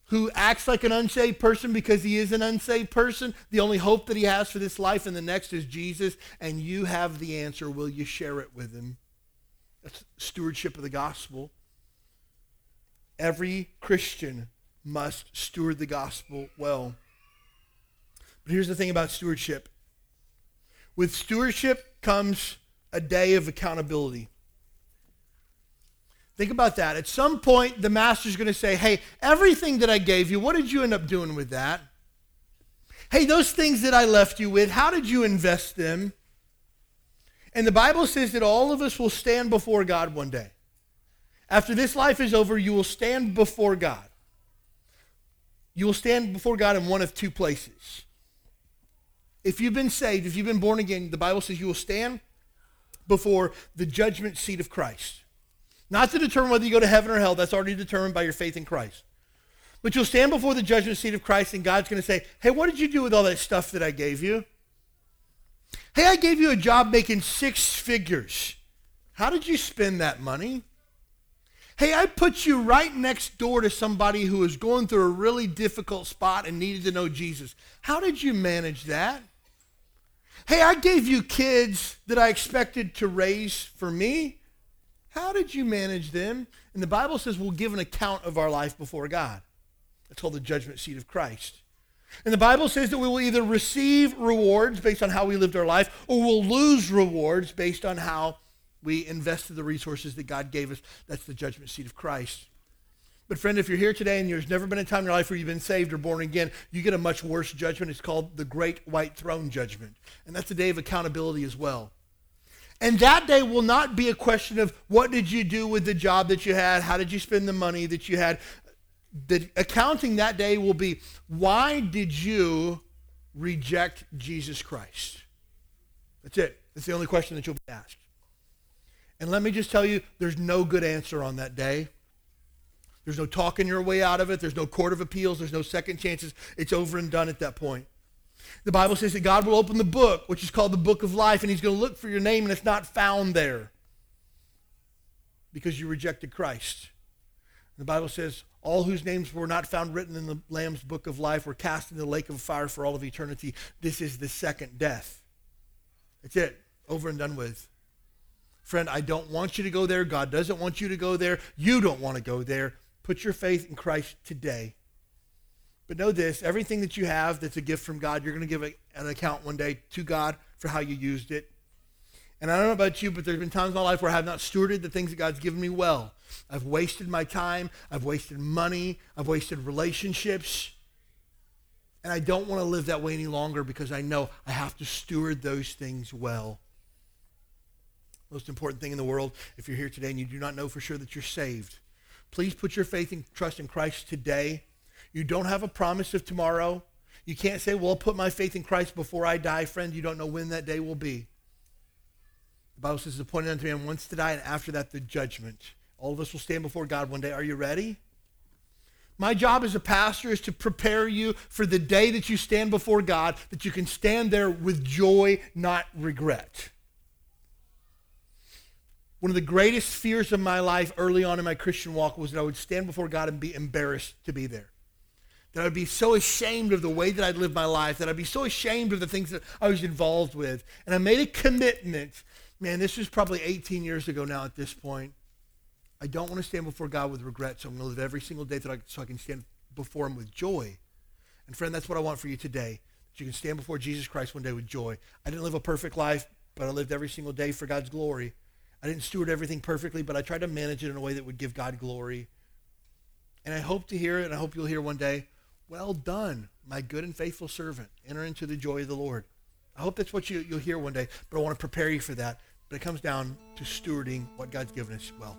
who acts like an unsaved person because he is an unsaved person. The only hope that he has for this life and the next is Jesus, and you have the answer. Will you share it with him? That's stewardship of the gospel. Every Christian must steward the gospel well. But here's the thing about stewardship with stewardship comes a day of accountability. Think about that. At some point, the master's going to say, Hey, everything that I gave you, what did you end up doing with that? Hey, those things that I left you with, how did you invest them? And the Bible says that all of us will stand before God one day. After this life is over, you will stand before God. You will stand before God in one of two places. If you've been saved, if you've been born again, the Bible says you will stand before the judgment seat of Christ. Not to determine whether you go to heaven or hell, that's already determined by your faith in Christ. But you'll stand before the judgment seat of Christ, and God's going to say, Hey, what did you do with all that stuff that I gave you? Hey, I gave you a job making six figures. How did you spend that money? Hey, I put you right next door to somebody who was going through a really difficult spot and needed to know Jesus. How did you manage that? Hey, I gave you kids that I expected to raise for me. How did you manage them? And the Bible says we'll give an account of our life before God. That's called the judgment seat of Christ. And the Bible says that we will either receive rewards based on how we lived our life, or we'll lose rewards based on how we invested the resources that God gave us. That's the judgment seat of Christ. But friend, if you're here today and there's never been a time in your life where you've been saved or born again, you get a much worse judgment. It's called the Great White Throne Judgment. And that's a day of accountability as well. And that day will not be a question of what did you do with the job that you had? How did you spend the money that you had? The accounting that day will be why did you reject Jesus Christ? That's it. That's the only question that you'll be asked. And let me just tell you, there's no good answer on that day. There's no talking your way out of it. There's no court of appeals. There's no second chances. It's over and done at that point. The Bible says that God will open the book, which is called the book of life, and he's going to look for your name, and it's not found there because you rejected Christ. The Bible says, all whose names were not found written in the Lamb's book of life were cast into the lake of fire for all of eternity. This is the second death. That's it. Over and done with. Friend, I don't want you to go there. God doesn't want you to go there. You don't want to go there. Put your faith in Christ today. But know this everything that you have that's a gift from God, you're going to give a, an account one day to God for how you used it. And I don't know about you, but there's been times in my life where I have not stewarded the things that God's given me well. I've wasted my time, I've wasted money, I've wasted relationships. And I don't want to live that way any longer because I know I have to steward those things well. Most important thing in the world, if you're here today and you do not know for sure that you're saved, please put your faith and trust in Christ today. You don't have a promise of tomorrow. You can't say, well, I'll put my faith in Christ before I die. Friend, you don't know when that day will be. The Bible says, appointed unto man once to die, and after that, the judgment. All of us will stand before God one day. Are you ready? My job as a pastor is to prepare you for the day that you stand before God, that you can stand there with joy, not regret. One of the greatest fears of my life early on in my Christian walk was that I would stand before God and be embarrassed to be there. That I'd be so ashamed of the way that I'd lived my life, that I'd be so ashamed of the things that I was involved with. And I made a commitment. Man, this was probably 18 years ago now at this point. I don't want to stand before God with regret, so I'm going to live every single day that I, so I can stand before him with joy. And friend, that's what I want for you today. That you can stand before Jesus Christ one day with joy. I didn't live a perfect life, but I lived every single day for God's glory. I didn't steward everything perfectly, but I tried to manage it in a way that would give God glory. And I hope to hear it, and I hope you'll hear one day, well done, my good and faithful servant. Enter into the joy of the Lord. I hope that's what you, you'll hear one day, but I want to prepare you for that. But it comes down to stewarding what God's given us well.